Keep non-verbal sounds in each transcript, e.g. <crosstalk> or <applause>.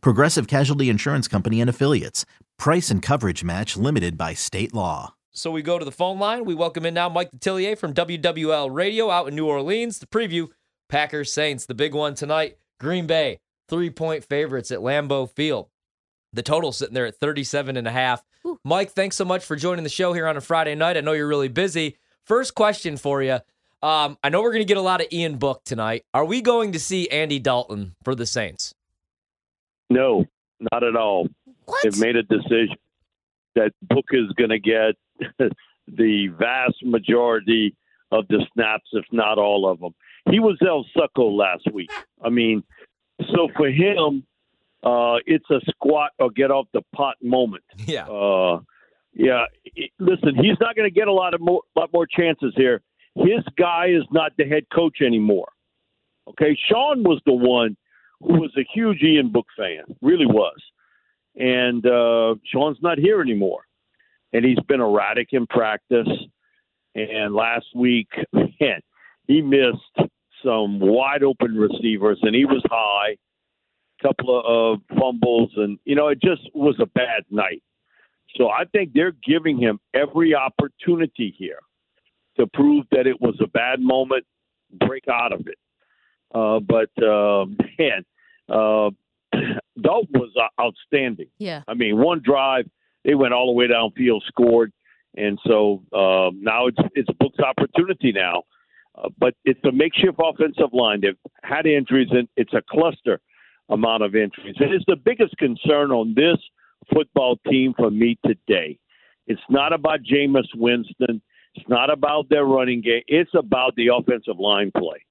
Progressive Casualty Insurance Company and Affiliates. Price and coverage match limited by state law. So we go to the phone line. We welcome in now Mike Detillier from WWL Radio out in New Orleans. The preview Packers Saints, the big one tonight. Green Bay, three point favorites at Lambeau Field. The total sitting there at 37 and a half. Mike, thanks so much for joining the show here on a Friday night. I know you're really busy. First question for you. Um, I know we're going to get a lot of Ian Book tonight. Are we going to see Andy Dalton for the Saints? No, not at all. What? They've made a decision that Book is going to get <laughs> the vast majority of the snaps, if not all of them. He was El Succo last week. I mean, so for him, uh, it's a squat or get off the pot moment. Yeah. Uh, yeah. it- Listen, he's not going to get a lot of more, lot more chances here. His guy is not the head coach anymore. Okay, Sean was the one who was a huge Ian Book fan, really was, and uh, Sean's not here anymore, and he's been erratic in practice. And last week, <laughs> man, he missed some wide open receivers, and he was high. Couple of uh, fumbles, and you know, it just was a bad night. So I think they're giving him every opportunity here to prove that it was a bad moment, break out of it. Uh, but uh, man, uh, <clears throat> Dalton was uh, outstanding. Yeah. I mean, one drive, they went all the way downfield, scored, and so uh, now it's it's Book's opportunity now. Uh, but it's a makeshift offensive line. They've had injuries, and it's a cluster amount of injuries. And it's the biggest concern on this football team for me today. It's not about Jameis Winston. It's not about their running game. It's about the offensive line play.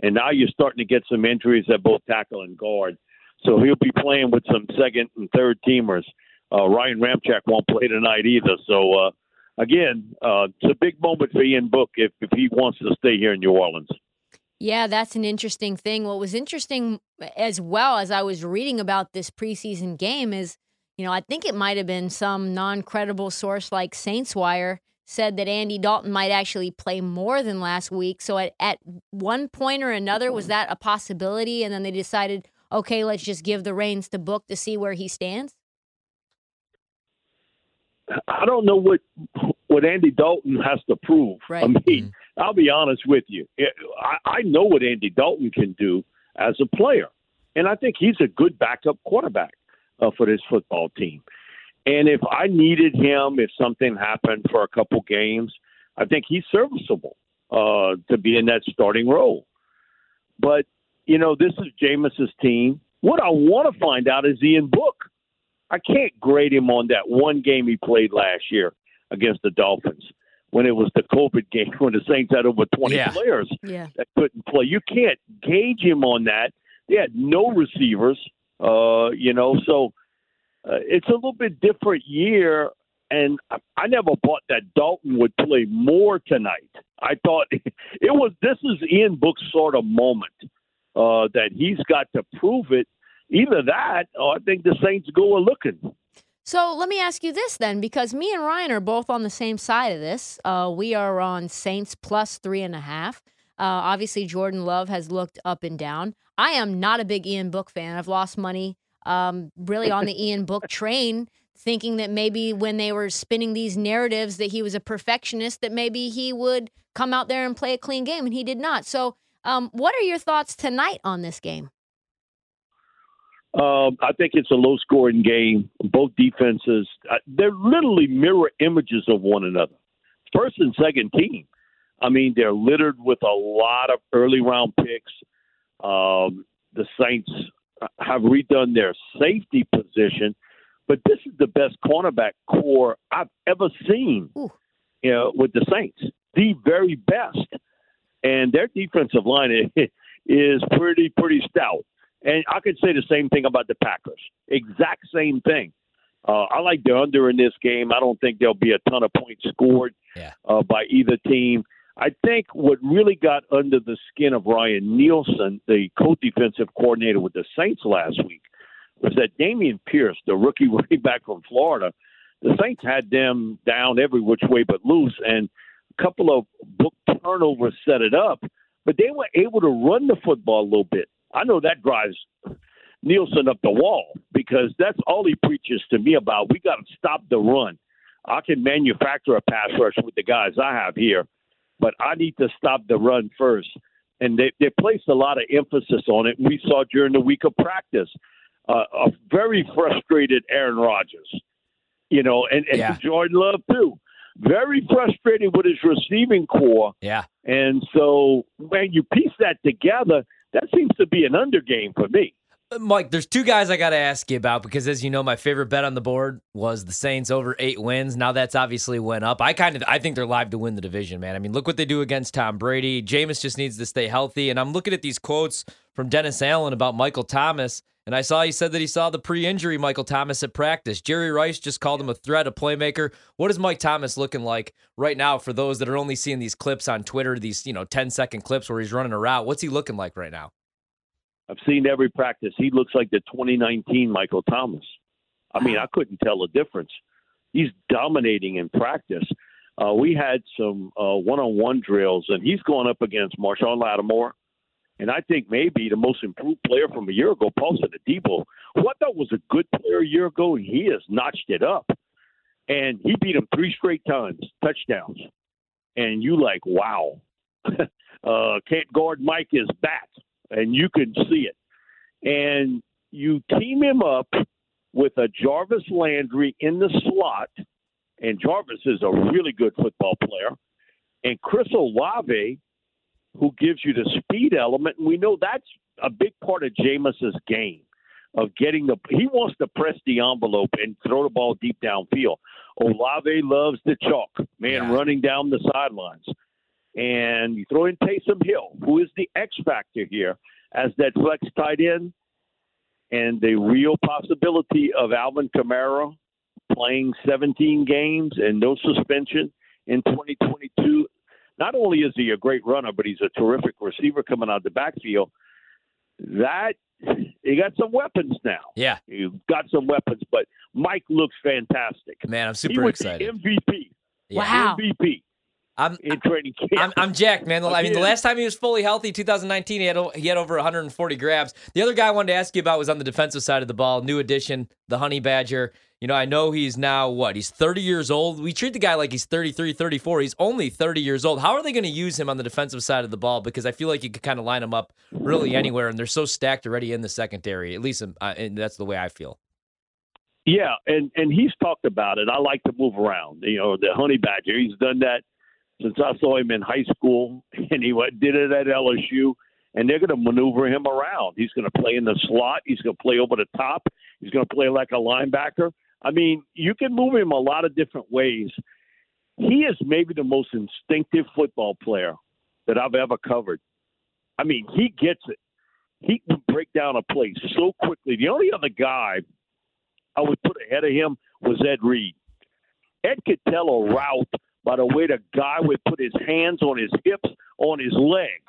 And now you're starting to get some injuries at both tackle and guard. So he'll be playing with some second and third teamers. Uh, Ryan Ramczyk won't play tonight either. So uh, again, uh, it's a big moment for Ian Book if, if he wants to stay here in New Orleans. Yeah, that's an interesting thing. What was interesting as well as I was reading about this preseason game is, you know, I think it might have been some non credible source like Saints Wire said that Andy Dalton might actually play more than last week. So at, at one point or another, was that a possibility? And then they decided, okay, let's just give the reins to Book to see where he stands? I don't know what what Andy Dalton has to prove. Right. I mean, I'll be honest with you. I, I know what Andy Dalton can do as a player, and I think he's a good backup quarterback uh, for this football team. And if I needed him, if something happened for a couple games, I think he's serviceable uh, to be in that starting role. But you know, this is Jameis's team. What I want to find out is Ian Book. I can't grade him on that one game he played last year against the Dolphins when it was the COVID <laughs> game when the Saints had over 20 Yeah. players Yeah. that couldn't play. You can't gauge him on that. They had no receivers, uh, you know, so uh, it's a little bit different year. And I, never thought that Dalton would play more tonight. I thought <laughs> it was this is Ian Book's sort of moment uh, that he's got to prove it. Either that, or I think the Saints go a looking. So let me ask you this then, because me and Ryan are both on the same side of this. Uh, we are on Saints plus three and a half. Uh, obviously, Jordan Love has looked up and down. I am not a big Ian Book fan. I've lost money um, really on the <laughs> Ian Book train, thinking that maybe when they were spinning these narratives that he was a perfectionist, that maybe he would come out there and play a clean game, and he did not. So, um, what are your thoughts tonight on this game? Um, I think it's a low scoring game. Both defenses, uh, they're literally mirror images of one another. First and second team. I mean, they're littered with a lot of early round picks. Um, the Saints have redone their safety position, but this is the best cornerback corps I've ever seen. Ooh. You know, with the Saints, the very best, and their defensive line <laughs> is, pretty pretty stout. And I could say the same thing about the Packers. Exact same thing. Uh, I like the under in this game. I don't think there'll be a ton of points scored Yeah. uh, by either team. I think what really got under the skin of Ryan Nielsen, the co-defensive coordinator with the Saints last week, was that Dameon Pierce, the rookie <laughs> running back from Florida, the Saints had them down every which way but loose, and a couple of book turnovers set it up. But they were able to run the football a little bit. I know that drives Nielsen up the wall because that's all he preaches to me about. We got to stop the run. I can manufacture a pass rush with the guys I have here, but I need to stop the run first. And they, they placed a lot of emphasis on it. We saw during the week of practice uh, a very frustrated Aaron Rodgers, you know, and, and Yeah. Jordan Love too. Very frustrated with his receiving corps. Yeah. And so when you piece that together, that seems to be an under game for me. Uh, Mike, there's two guys I got to ask you about because, as you know, my favorite bet on the board was the Saints over eight wins. Now that's obviously went up. I kind of, I think they're live to win the division, man. I mean, look what they do against Tom Brady. Jameis just needs to stay healthy. And I'm looking at these quotes from Dennis Allen about Michael Thomas, and I saw he said that he saw the pre-injury Michael Thomas at practice. Jerry Rice just called him a threat, a playmaker. What is Mike Thomas looking like right now for those that are only seeing these clips on Twitter, these you know 10 second clips where he's running a route? What's he looking like right now? I've seen every practice. He looks like the 2019 Michael Thomas. I mean, I couldn't tell the difference. He's dominating in practice. Uh, we had some uh, one-on-one drills, and he's going up against Marshon Lattimore, and I think maybe the most improved player from a year ago, Paulson Adebo, who I thought was a good player a year ago, and he has notched it up. And he beat him three straight times, touchdowns. And you like, wow, <laughs> uh, can't guard Mike is back, and you can see it. And you team him up with a Jarvis Landry in the slot, and Jarvis is a really good football player, and Chris Olave, who gives you the speed element, and we know that's a big part of Jameis's game of getting the. He wants to press the envelope and throw the ball deep downfield. Olave loves the chalk, man, Yeah. running down the sidelines. And you throw in Taysom Hill, who is the X factor here as that flex tight end, and the real possibility of Alvin Kamara playing 17 games and no suspension in 2022. Not only is he a great runner, but he's a terrific receiver coming out of the backfield. That you got some weapons now. Yeah, You got some weapons, but Mike looks fantastic. man, I'm he super was excited. the MVP. Yeah. Wow. MVP I'm training camp. I'm, I'm jacked, man. I mean, the last time he was fully healthy, 2019, he had he had over 140 grabs. The other guy I wanted to ask you about was on the defensive side of the ball. New addition, the Honey Badger. You know, I know he's now what? He's 30 years old. We treat the guy like he's 33, 34. He's only 30 years old. How are they going to use him on the defensive side of the ball? Because I feel like you could kind of line him up really anywhere, and they're so stacked already in the secondary. At least, uh, and that's the way I feel. Yeah, and and he's talked about it. I like to move around. You know, the honey badger. He's done that since I saw him in high school, <laughs> and he did it at LSU. And they're going to maneuver him around. He's going to play in the slot. He's going to play over the top. He's going to play like a linebacker. I mean, you can move him a lot of different ways. He is maybe the most instinctive football player that I've ever covered. I mean, he gets it. He can break down a play so quickly. The only other guy I would put ahead of him was Ed Reed. Ed could tell a route by the way the guy would put his hands on his hips, on his leg.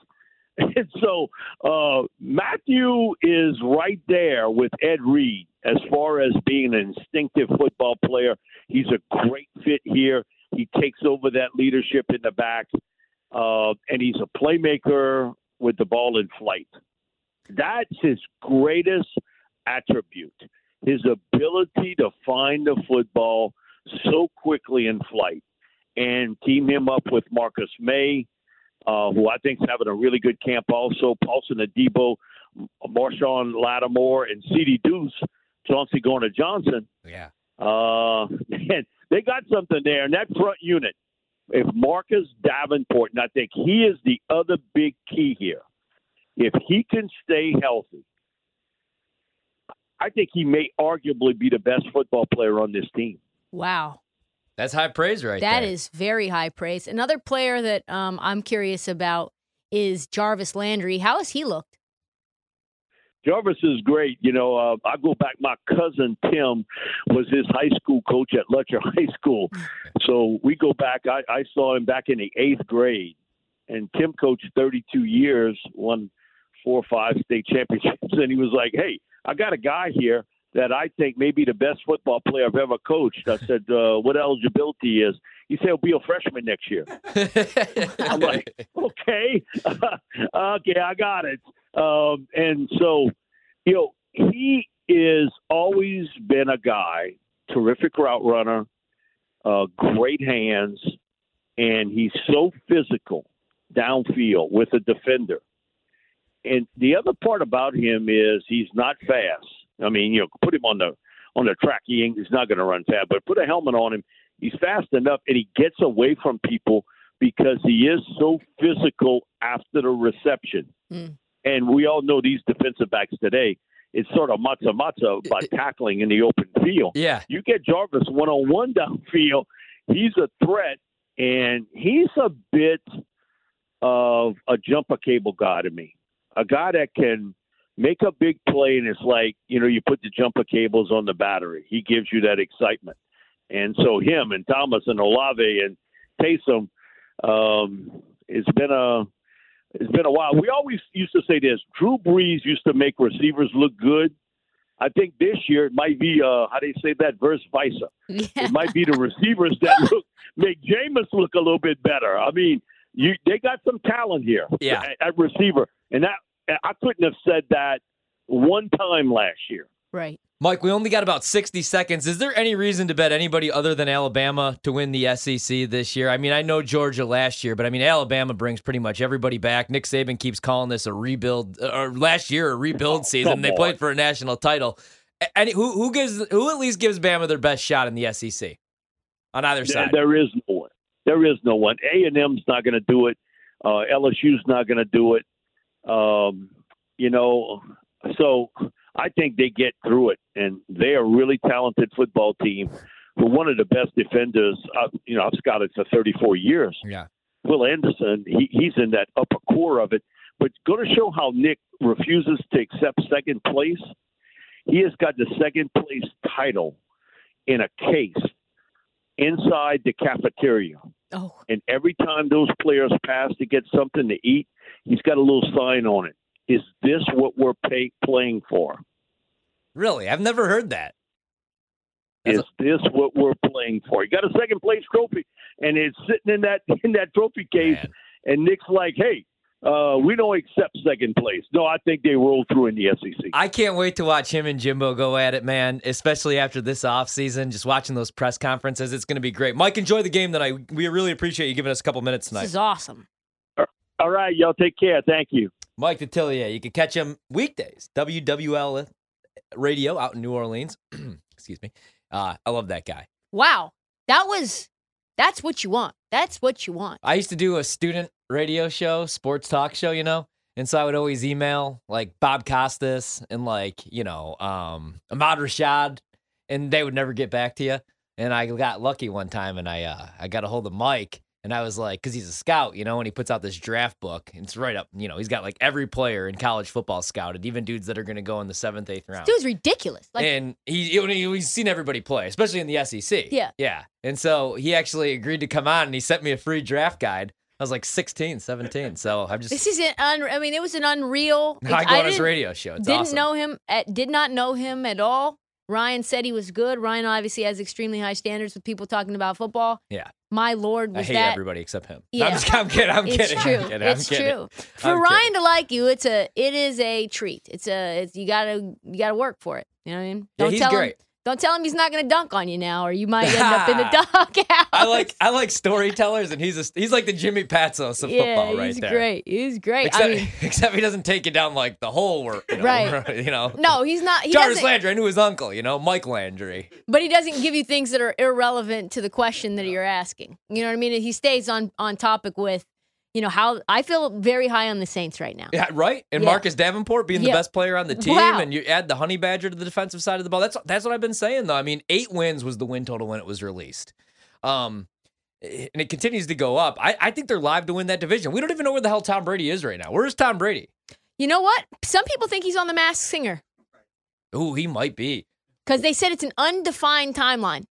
<laughs> And so uh, Matthew is right there with Ed Reed as far as being an instinctive football player. He's a great fit here. He takes over that leadership in the back, uh, and he's a playmaker with the ball in flight. That's his greatest attribute his ability to find the football so quickly in flight and team him up with Marcus Maye, uh, who I think is having a really good camp also, Paulson Adebo, Marshon Lattimore, and C.D. Deuce, Chauncey Gardner-Johnson. Yeah. Uh, <laughs> man, they got something there. in that front unit, if Marcus Davenport, and I think he is the other big key here, if he can stay healthy, I think he may arguably be the best football player on this team. Wow. That's high praise right That there. is very high praise. Another player that um, I'm curious about is Jarvis Landry. How has he looked? Jarvis is great. You know, uh, I go back. My cousin Tim was his high school coach at Lutcher <laughs> High School, so we go back. I, I saw him back in the eighth grade, and Tim coached 32 years, won four or five state championships, <laughs> and he was like, "Hey, I got a guy here." That I think may be the best football player I've ever coached. I said, uh, "What eligibility is?" He said, "He'll be a freshman next year." <laughs> I'm like, okay, <laughs> okay, I got it. Um, and so, you know, he is always been a guy, terrific route runner, uh, great hands, and he's so physical downfield with a defender. And the other part about him is he's not fast. I mean, you know, put him on the on the track, he ain't, he's not going to run fast. But put a helmet on him, he's fast enough, and he gets away from people because he is so physical after the reception. Mm. And we all know these defensive backs today. It's sort of matza matza by tackling in the open field. yeah. You get Jarvis one on one downfield, he's a threat, and he's a bit of a jumper cable guy to me. A guy that can make a big play, and it's like, you know, you put the jumper cables on the battery. He gives you that excitement. And so him and Thomas and Olave and Taysom, um, it's been a it's been a while. We always used to say this. Drew Brees used to make receivers look good. I think this year it might be uh how do you say that verse visa. Yeah. It might be the receivers that <laughs> look make Jameis look a little bit better. I mean, you they got some talent here Yeah. at, at receiver, and that I couldn't have said that one time last year. Right. Mike, we only got about 60 seconds. Is there any reason to bet anybody other than Alabama to win the SEC this year? I mean, I know Georgia last year, but I mean, Alabama brings pretty much everybody back. Nick Saban keeps calling this a rebuild, or last year a rebuild Oh, season. come They on. played for a national title. And who who gives who at least gives Bama their best shot in the SEC on either There, side? there is no one. There is no one. A and M's not going to do it. Uh, LSU's not going to do it. Um, you know, so I think they get through it, and they are a really talented football team. We're one of the best defenders. Uh, you know, I've scouted for 34 years. Yeah. Will Anderson, he, he's in that upper core of it. But going to show how Nick refuses to accept second place. He has got the second place title in a case inside the cafeteria. Oh, And every time those players pass to get something to eat, he's got a little sign on it. Is this what we're pay, playing for? Really, I've never heard that. That's Is this what we're playing for? He got a second place trophy, and it's sitting in that in that trophy case. Man. And Nick's like, "Hey, uh, we don't accept second place." No, I think they rolled through in the SEC. I can't wait to watch him and Jimbo go at it, man, especially after this offseason. Just watching those press conferences, it's going to be great. Mike, enjoy the game tonight. We really appreciate you giving us a couple minutes tonight. this is awesome. All right, y'all take care. Thank you. Mike Detillier, you can catch him weekdays, WWL radio out in New Orleans. <clears throat> Excuse me. Uh, I love that guy. Wow. That was that's what you want. That's what you want. I used to do a student radio show, sports talk show, you know, and so I would always email like Bob Costas and like you know um, Ahmad Rashad, and they would never get back to you. And I got lucky one time, and I uh, I got a hold of Mike, and I was like, because he's a scout, you know, and he puts out this draft book, and it's right up, you know, he's got like every player in college football scouted, even dudes that are going to go in the seventh, eighth round. Dude's ridiculous. Like and he, he- he's seen everybody play, especially in the SEC. Yeah. Yeah. And so he actually agreed to come on and he sent me a free draft guide. I was like 16, 17. So I'm just, this is an un, I mean, it was an unreal. <laughs> I go on his radio show. It's didn't awesome. know him at, did not know him at all. Ryan said he was good. Ryan obviously has extremely high standards with people talking about football. Yeah. My lord, I hate that everybody except him. Yeah. I'm, just, I'm kidding. I'm it's kidding. true. I'm kidding. It's I'm kidding. true. For I'm Ryan kidding. to like you, it's a it is a treat. It's a it's, you gotta you gotta work for it. You know what I mean? Yeah, Don't he's tell great. him don't tell him he's not gonna dunk on you now, or you might end up in the <laughs> doghouse. I like I like storytellers, and he's a, he's like the Jimmy Patsos of yeah, football right there. he's there. great. He's great. Except, I mean, <laughs> except he doesn't take it down like the whole work. You know, Right. <laughs> You know. no, he's not. He Jarvis. Landry. I knew his uncle. You know, Mike Landry. But he doesn't give you things that are irrelevant to the question that you're asking. You know what I mean? He stays on on topic with, you know, how I feel very high on the Saints right now. Yeah, right. And Yeah. Marcus Davenport being the best player on the team, Wow. and you add the Honey Badger to the defensive side of the ball. That's that's what I've been saying though. I mean, eight wins was the win total when it was released, um, and it continues to go up. I, I think they're live to win that division. We don't even know where the hell Tom Brady is right now. Where's Tom Brady? You know what? Some people think he's on the Masked Singer Ooh, he might be. because they said it's an undefined timeline.